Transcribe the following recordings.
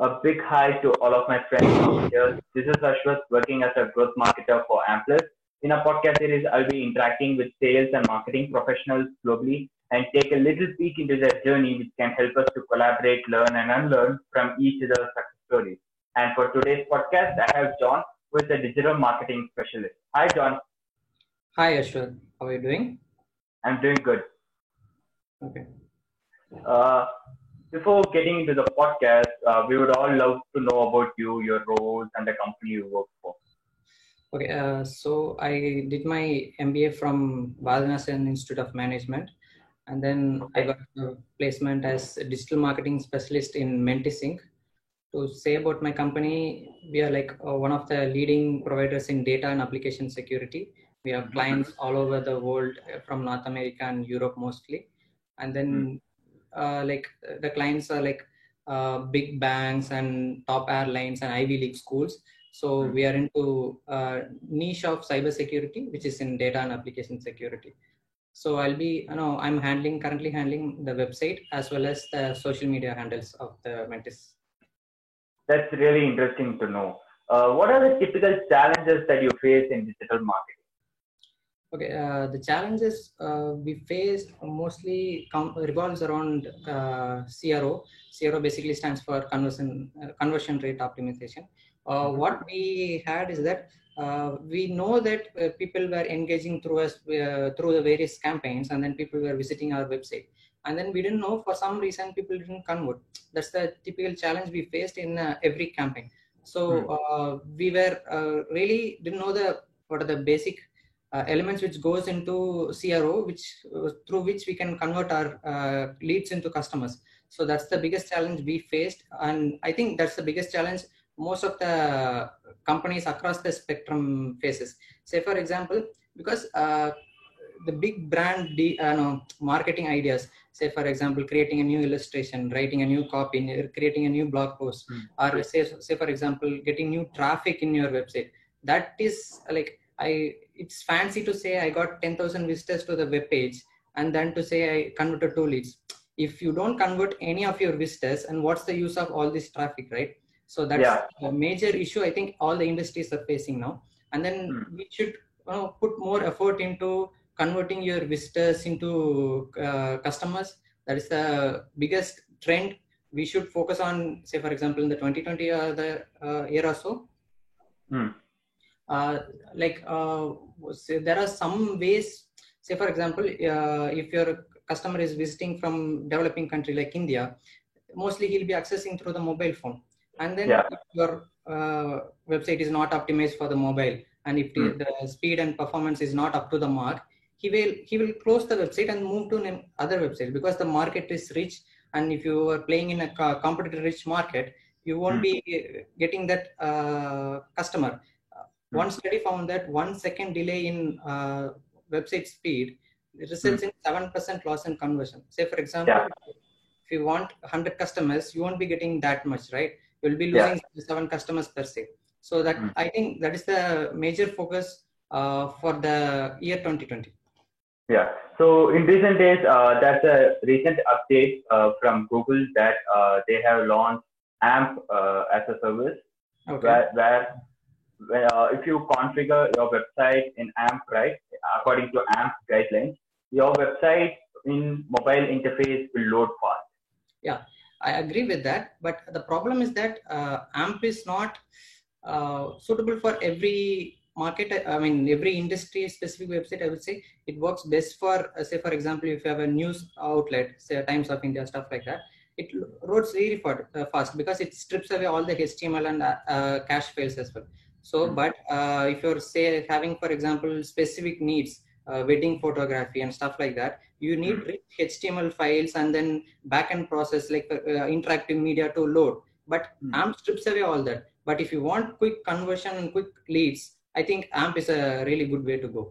A big hi to all of my friends here. This is Ashwath working as a growth marketer for Amplus. In our podcast series, I'll be interacting with sales and marketing professionals globally and take a little peek into their journey, which can help us to collaborate, learn, and unlearn from each other's success stories. And for today's podcast, I have John, who is a digital marketing specialist. Hi, John. Hi, Ashwath. How are you doing? I'm doing good. Okay. Uh, before getting into the podcast, uh, we would all love to know about you, your roles, and the company you work for. Okay. Uh, so I did my MBA from Varanasi Institute of Management, and then I got a placement as a digital marketing specialist in Mentis Inc. To say about my company, we are like uh, one of the leading providers in data and application security. We have clients all over the world, uh, from North America and Europe mostly, and then uh, like the clients are like uh, big banks and top airlines and Ivy League schools. So we are into uh, niche of cybersecurity, which is in data and application security. So I'll be, you know, I'm handling currently handling the website as well as the social media handles of the Mentis. That's really interesting to know. Uh, what are the typical challenges that you face in digital marketing? Okay, uh, the challenges uh, we faced mostly revolves around uh, CRO. CRO basically stands for conversion uh, conversion rate optimization. Uh, what we had is that uh, we know that people were engaging through us through the various campaigns, and then people were visiting our website, and then we didn't know for some reason people didn't convert. That's the typical challenge we faced in every campaign. So we were really didn't know the what are the basic uh, elements which goes into CRO, which uh, through which we can convert our uh, leads into customers. So that's the biggest challenge we faced, and I think that's the biggest challenge most of the companies across the spectrum faces. Say, for example, because the big brand de- no, marketing ideas say for example creating a new illustration writing a new copy creating a new blog post mm. or say, say for example getting new traffic in your website that is like I it's fancy to say I got 10,000 visitors to the web page and then to say I converted two leads. If you don't convert any of your visitors, and what's the use of all this traffic, right? So that's yeah. a major issue I think all the industries are facing now. And then hmm. we should you know, put more effort into converting your visitors into uh, customers. That is the biggest trend. We should focus on, say, for example, in the 2020 uh, the uh, year or so. Hmm uh, like uh, there are some ways say for example uh, if your customer is visiting from developing country like india mostly he'll be accessing through the mobile phone and then yeah. your uh, website is not optimized for the mobile and if mm. the, the speed and performance is not up to the mark he will he will close the website and move to an other website because the market is rich and if you are playing in a competitive rich market you won't mm. be getting that uh, customer. One study found that one second delay in uh, website speed results mm. in 7% loss in conversion. Say, for example, yeah. if you want 100 customers, you won't be getting that much, right? You'll be losing yeah. seven customers per se. So that mm. I think that is the major focus uh, for the year 2020. Yeah. So in recent days, uh, that's a recent update uh, from Google that uh, they have launched AMP uh, as a service, okay. where, where uh, if you configure your website in AMP, right, according to AMP guidelines, your website in mobile interface will load fast. Yeah, I agree with that. But the problem is that uh, AMP is not uh, suitable for every market. I mean, every industry specific website, I would say it works best for, uh, say, for example, if you have a news outlet, say Times of India, stuff like that. It loads really uh, fast because it strips away all the HTML and uh, cache files as well so hmm. but uh, if you're say having for example specific needs uh, wedding photography and stuff like that you need hmm. rich html files and then backend process like uh, uh, interactive media to load but mm. amp strips away all that but if you want quick conversion and quick leads i think amp is a really good way to go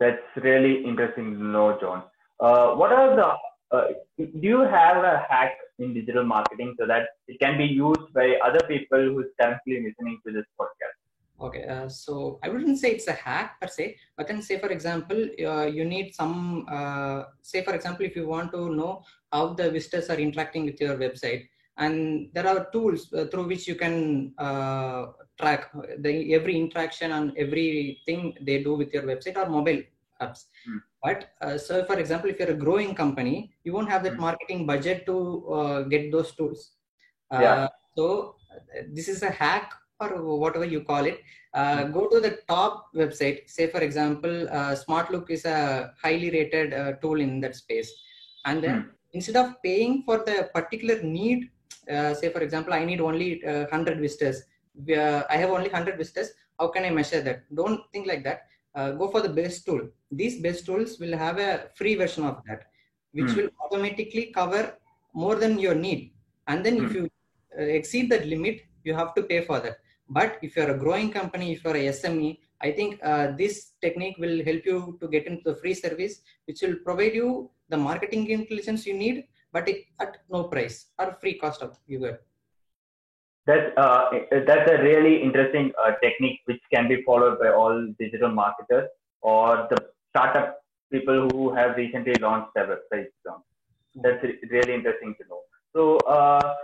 that's really interesting to know john uh, what are the uh, do you have a hack in digital marketing so that it can be used by other people who's currently listening to this podcast? Okay, uh, so I wouldn't say it's a hack per se, but then say for example, uh, you need some, uh, say for example, if you want to know how the visitors are interacting with your website, and there are tools uh, through which you can uh, track the every interaction and everything they do with your website or mobile apps Hmm. But uh, so for example if you're a growing company you won't have that Hmm. marketing budget to uh, get those tools Uh, Yeah. so this is a hack or whatever you call it uh, Hmm. go to the top website say for example uh, smartlook is a highly rated uh, tool in that space and then Hmm. instead of paying for the particular need uh, say for example i need only uh, 100 visitors i have only 100 visitors how can i measure that don't think like that uh, go for the best tool these best tools will have a free version of that which Hmm. will automatically cover more than your need and then if Hmm. you uh, exceed that limit you have to pay for that but if you're a growing company if you're a sme i think uh, this technique will help you to get into the free service which will provide you the marketing intelligence you need but it, at no price or free cost of you get That's uh, that's a really interesting uh, technique which can be followed by all digital marketers or the startup people who have recently launched their websites. So that's really interesting to know. So, uh,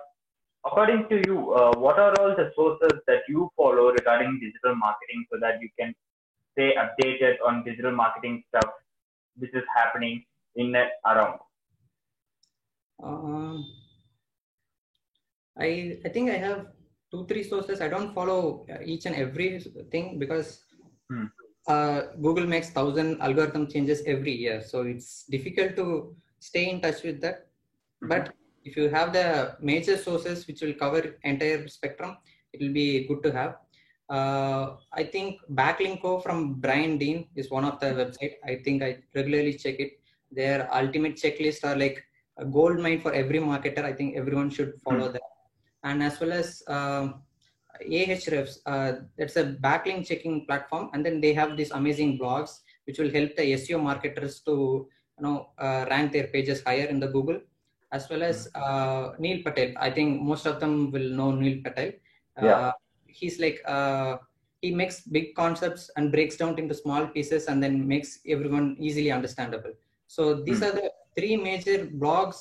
according to you, uh, what are all the sources that you follow regarding digital marketing so that you can stay updated on digital marketing stuff which is happening in and around? Um, I I think I have two three sources. I don't follow uh, each and every thing because Hmm. uh, Google makes thousand algorithm changes every year, so it's difficult to stay in touch with that. But if you have the major sources which will cover entire spectrum, it will be good to have. Uh, I think Backlinko from Brian Dean is one of the website. I think I regularly check it. Their ultimate checklist are like a gold mine for every marketer. I think everyone should follow that. And as well as um, Ahrefs, uh, that's a backlink checking platform, and then they have these amazing blogs which will help the SEO marketers to you know uh, rank their pages higher in the Google. As well as uh, Neil Patel, I think most of them will know Neil Patel. Uh, Yeah. He's like uh, he makes big concepts and breaks down into small pieces and then makes everyone easily understandable. So these Hmm. are the three major blogs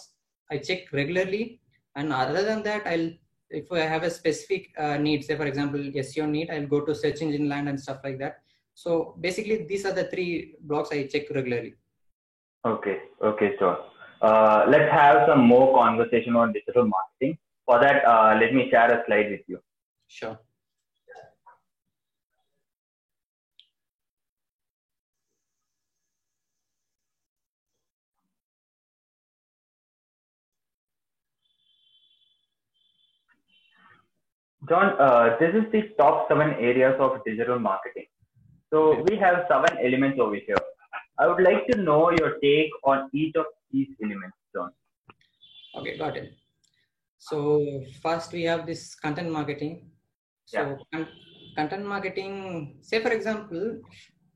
I check regularly. And other than that, I'll if I have a specific uh, need, say for example SEO need, I'll go to search engine land and stuff like that. So basically, these are the three blocks I check regularly. Okay, okay, sure. Uh, let's have some more conversation on digital marketing. For that, uh, let me share a slide with you. Sure. John, uh, this is the top seven areas of digital marketing. So we have seven elements over here. I would like to know your take on each of these elements, John. Okay, got it. So first we have this content marketing. So con- content marketing, say for example,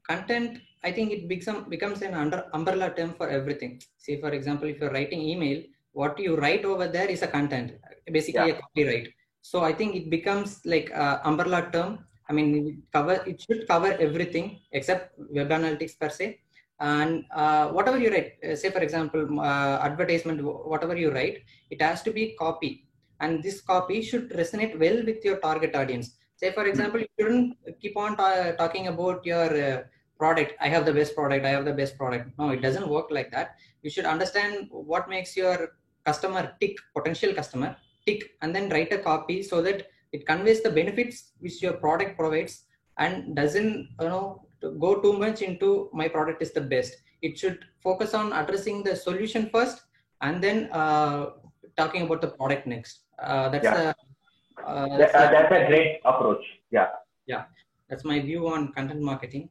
content, I think it becomes becomes an under umbrella term for everything. Say for example, if you're writing email, what you write over there is a content, basically a copyright. So I think it becomes like a umbrella term. I mean, it cover it should cover everything except web analytics per se. And uh, whatever you write, uh, say for example, uh, advertisement, whatever you write, it has to be copy, and this copy should resonate well with your target audience. Say for example, you shouldn't keep on ta- talking about your uh, product. I have the best product. I have the best product. No, it doesn't work like that. You should understand what makes your customer tick, potential customer tick, and then write a copy so that it conveys the benefits which your product provides and doesn't you know go too much into my product is the best it should focus on addressing the solution first and then uh, talking about the product next uh, that's Yeah. a uh, That- that's, uh, a- that's a great approach. Yeah. Yeah. that's my view on content marketing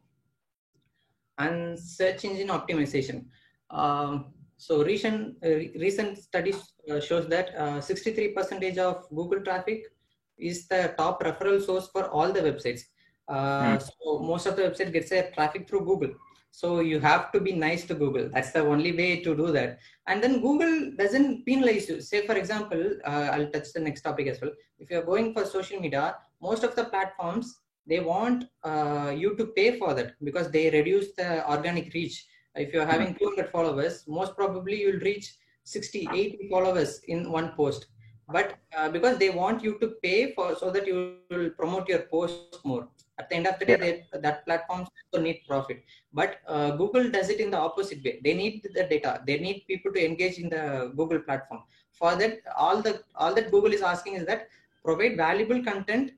and search engine optimization um, so recent uh, recent studies uh, shows that uh, 63 percentage of google traffic is the top referral source for all the websites. Uh, Hmm. so most of the website gets their traffic through google. So you have to be nice to google. That's the only way to do that. And then google doesn't penalize you. Say for example uh, i'll touch the next topic as well. If you're going for social media most of the platforms they want uh, you to pay for that because they reduce the organic reach if you're having 200 followers most probably you'll reach 60 80 followers in one post. But uh, because they want you to pay for so that you will promote your post more. At the end of the day they, that platforms also need profit. But uh, google does it in the opposite way. They need the data. They need people to engage in the google platform. For that all the all that google is asking is that provide valuable content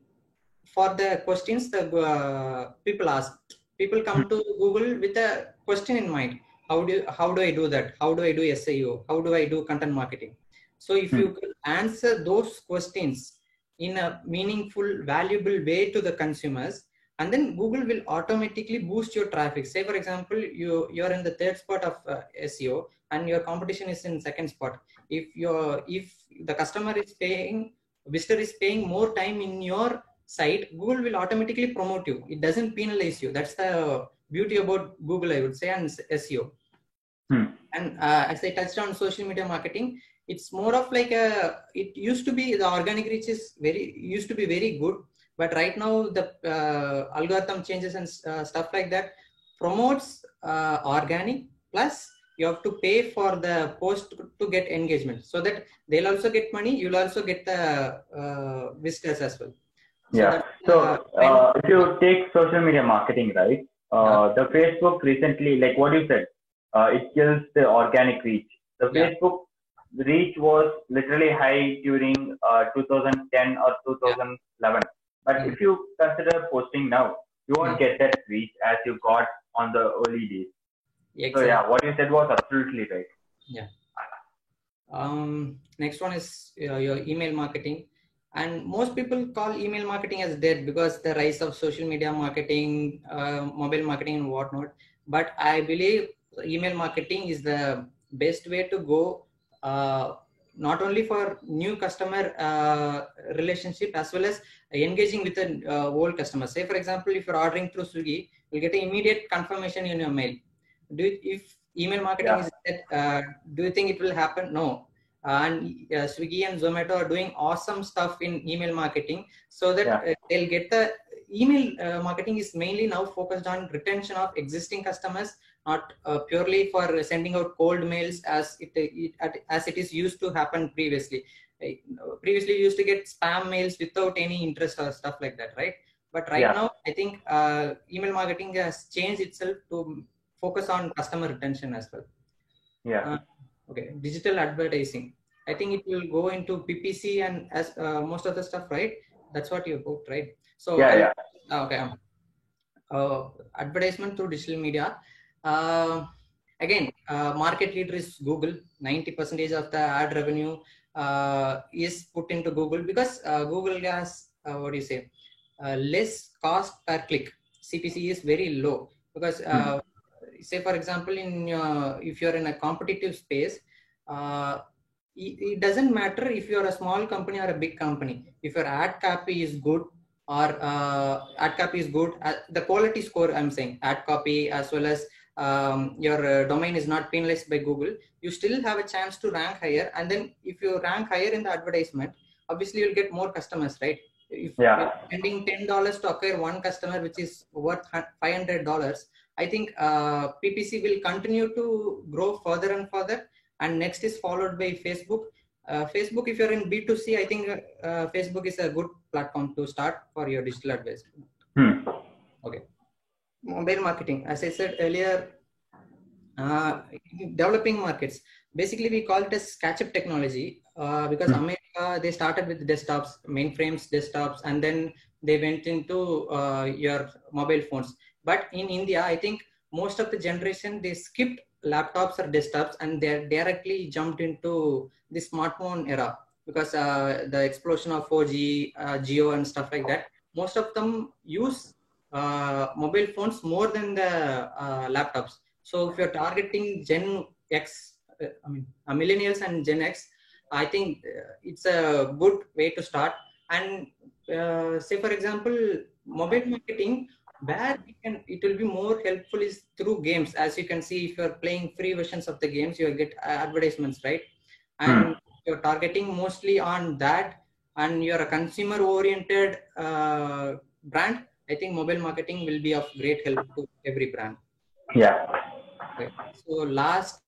for the questions the uh, people ask people come to google with a question in mind. How do how do i do that? How do i do seo how do i do content marketing? So if Hmm. you could answer those questions in a meaningful valuable way to the consumers and then google will automatically boost your traffic. Say for example you you're in the third spot of uh, seo and your competition is in second spot. If you're if the customer is paying visitor is paying more time in your site google will automatically promote you. It doesn't penalize you. That's the beauty about google i would say and seo Hmm. and uh, as i touched on social media marketing it's more of like a it used to be the organic reach is very used to be very good but right now the uh, algorithm changes and uh, stuff like that promotes uh, organic plus you have to pay for the post to get engagement. So that they'll also get money you'll also get the uh, visitors as well Yeah. So uh, uh, if you take social media marketing, right? Uh, the Facebook recently, like what you said, uh, it kills the organic reach. The Yeah. Facebook reach was literally high during uh, 2010 or 2011. But Mm. if you consider posting now, you won't Mm. get that reach as you got on the early days. So yeah, what you said was absolutely right. Yeah. um, next one is uh, your email marketing and most people call email marketing as dead because the rise of social media marketing uh, mobile marketing and whatnot. But i believe email marketing is the best way to go uh, not only for new customer uh, relationship as well as engaging with an uh, old customer say for example if you're ordering through swiggy you'll get an immediate confirmation in your mail. Do you, if email marketing Yeah. is dead, uh, do you think it will happen? No and uh, swiggy and zomato are doing awesome stuff in email marketing so that Yeah. uh, they'll get the email uh, marketing is mainly now focused on retention of existing customers not uh, purely for sending out cold mails as it, it as it is used to happen previously Uh, previously you used to get spam mails without any interest or stuff like that right but right Yeah. now i think uh, email marketing has changed itself to focus on customer retention as well Yeah. Uh, okay digital advertising i think it will go into ppc and as uh, most of the stuff right? That's what you booked right? So Yeah. Yeah. Ah, okay um, uh, advertisement through digital media. Uh, again uh, market leader is google. 90 percentage of the ad revenue uh, is put into google because uh, google has uh, what do you say uh, less cost per click. Cpc is very low because uh, say for example in uh, if you're in a competitive space uh, it, doesn't matter if you're a small company or a big company. If your ad copy is good or uh, ad copy is good uh, the quality score i'm saying ad copy as well as um, your uh, domain is not penalized by google you still have a chance to rank higher. And then if you rank higher in the advertisement obviously you'll get more customers right? If Yeah. you're spending ten dollars to acquire one customer which is worth five hundred dollars i think uh, ppc will continue to grow further and further and next is followed by facebook. Uh, facebook if you're in b2c i think uh, facebook is a good platform to start for your digital advertisement Hmm. mobile marketing. As i said earlier uh, developing markets basically we call it as catch up technology uh, because Hmm. america they started with desktops mainframes desktops and then they went into uh, your mobile phones. But in india i think most of the generation they skipped laptops or desktops and they directly jumped into the smartphone era because uh, the explosion of 4g uh, Jio and stuff like that most of them use uh, mobile phones more than the uh, laptops. So if you're targeting Gen X, uh, I mean uh, millennials and Gen X, I think it's a good way to start. And say for example, mobile marketing, where it can it will be more helpful is through games. As you can see, if you're playing free versions of the games, you'll get uh, advertisements, right? And you're targeting mostly on that, and you're a consumer oriented uh, brand I think mobile marketing will be of great help to every brand. Yeah. Okay. So last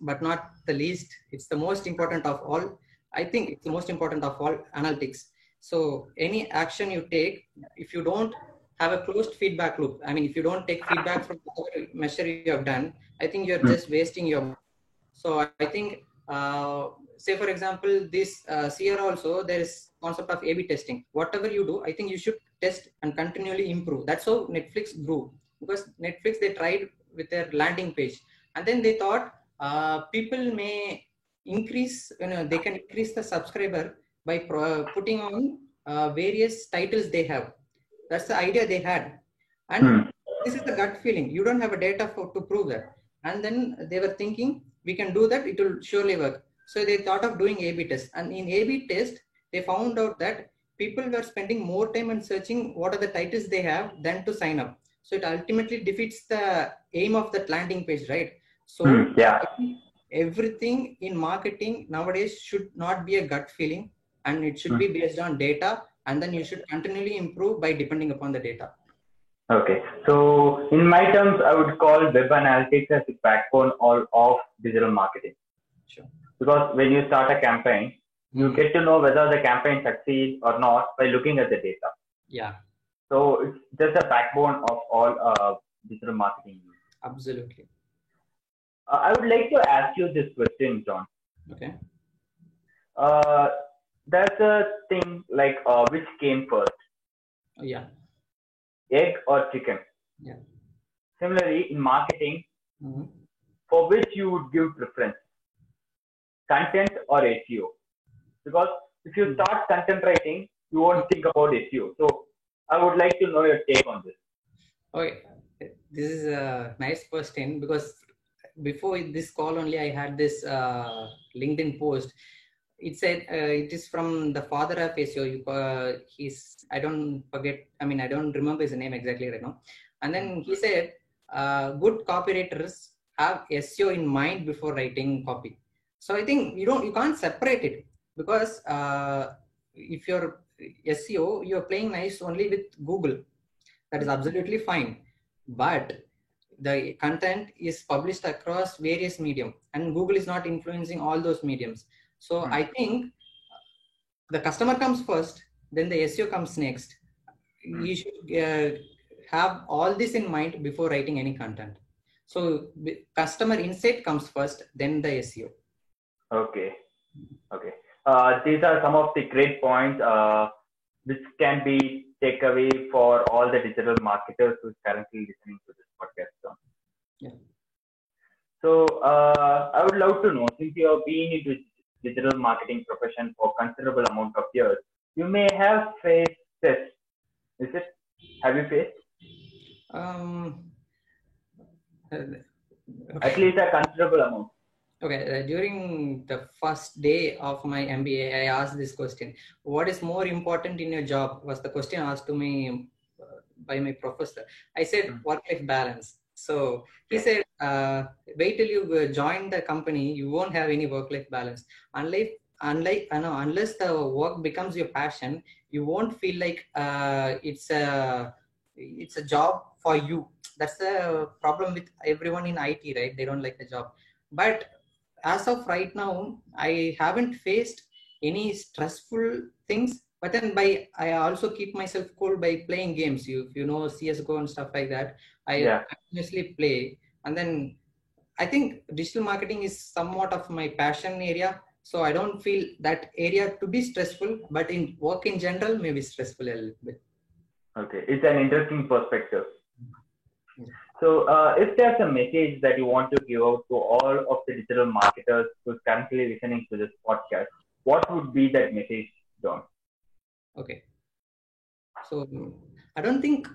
but not the least, it's the most important of all. I think it's the most important of all analytics. So any action you take, if you don't have a closed feedback loop, I mean, if you don't take feedback from the measure you have done, I think you're just wasting your. So I think, uh, say for example, this uh, CR also there is concept of A/B testing. Whatever you do, I think you should test and continually improve. That's how Netflix grew because Netflix they tried with their landing page and then they thought uh, people may increase you know they can increase the subscriber by putting on uh, various titles they have. That's the idea they had. And Hmm. this is the gut feeling. You don't have a data for to prove that. And then they were thinking we can do that it will surely work. So they thought of doing a b test. And in a b test they found out that people were spending more time on searching what are the titles they have than to sign up. So it ultimately defeats the aim of that landing page right? So Hmm, yeah. Everything in marketing nowadays should not be a gut feeling and it should be based on data and then you should continually improve by depending upon the data Okay. So in my terms, I would call web analytics as the backbone all of digital marketing. Sure. Because when you start a campaign, you get to know whether the campaign succeeds or not by looking at the data. yeah So it's just a backbone of all uh, digital marketing. absolutely Uh, I would like to ask you this question, John. okay Uh, there's a thing like uh, which came first, yeah egg or chicken? Yeah. Similarly, in marketing, Mhm. for which you would give preference, content or SEO? Because if you start content writing, you won't think about SEO. So I would like to know your take on this. okay this is a nice question because before this call only i had this uh, linkedin post it said uh, it is from the father of SEO. Uh, he's I don't forget. I mean I don't remember his name exactly right now. And then he said, uh, good copywriters have SEO in mind before writing copy. So I think you don't you can't separate it because uh, if you're SEO you're playing nice only with Google. That is absolutely fine, but the content is published across various medium and google is not influencing all those mediums so Hmm. i think the customer comes first then the seo comes next Hmm. you should uh, have all this in mind before writing any content so customer insight comes first then the seo Okay. Okay. Uh, these are some of the great points uh, which can be takeaway for all the digital marketers who is currently listening to this podcast. Yeah. So uh, I would love to know, since you have been into digital marketing profession for considerable amount of years, you may have faced this. Is it? Have you faced um uh, at least a considerable amount? Okay, uh, during the first day of my MBA, I asked this question: What is more important in your job? Was the question asked to me uh, by my professor. I said Mm. work-life balance. So he said, uh, "Wait till you join the company, you won't have any work-life balance. Unlike, unlike, uh, no, unless the work becomes your passion, you won't feel like uh, it's a it's a job for you. That's the problem with everyone in IT, right? They don't like the job, but as of right now i haven't faced any stressful things but then by i also keep myself cool by playing games you if you know csgo and stuff like that i Yeah. continuously play and then i think digital marketing is somewhat of my passion area so i don't feel that area to be stressful but in work in general maybe stressful a little bit Okay, it's an interesting perspective. So, uh, if there's a message that you want to give out to all of the digital marketers who's currently listening to this podcast, what would be that message, John? Okay. So i don't think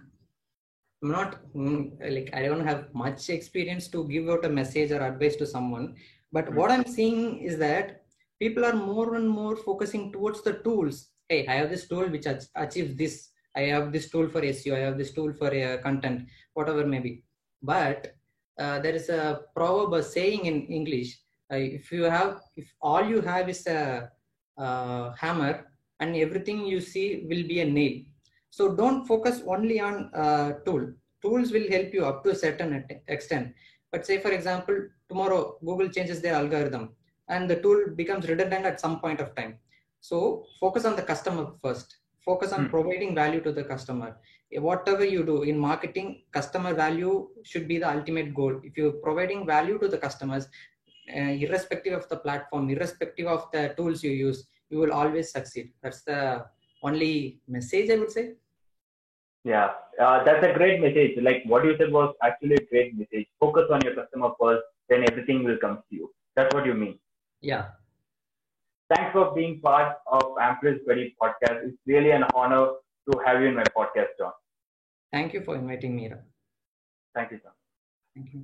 i'm not mm, like i don't have much experience to give out a message or advice to someone. But Mhm. what i'm seeing is that people are more and more focusing towards the tools. Hey i have this tool which ach- achieves this. I have this tool for seo i have this tool for uh, content whatever maybe but uh, there is a proverb a saying in english uh, if you have if all you have is a uh, hammer and everything you see will be a nail. So don't focus only on uh, tool. Tools will help you up to a certain extent. But say for example tomorrow google changes their algorithm and the tool becomes redundant at some point of time. So focus on the customer first. Focus on Hmm. providing value to the customer. Whatever you do in marketing customer value should be the ultimate goal. If you're providing value to the customers uh, irrespective of the platform irrespective of the tools you use you will always succeed that's the only message i would say Yeah, uh, that's a great message. Like what you said was actually a great message. Focus on your customer first, then everything will come to you. That's what you mean. yeah Thanks for being part of Amplus Buddy podcast. It's really an honor to have you in my podcast, John. thank you for inviting me Ra. Thank you, John. thank you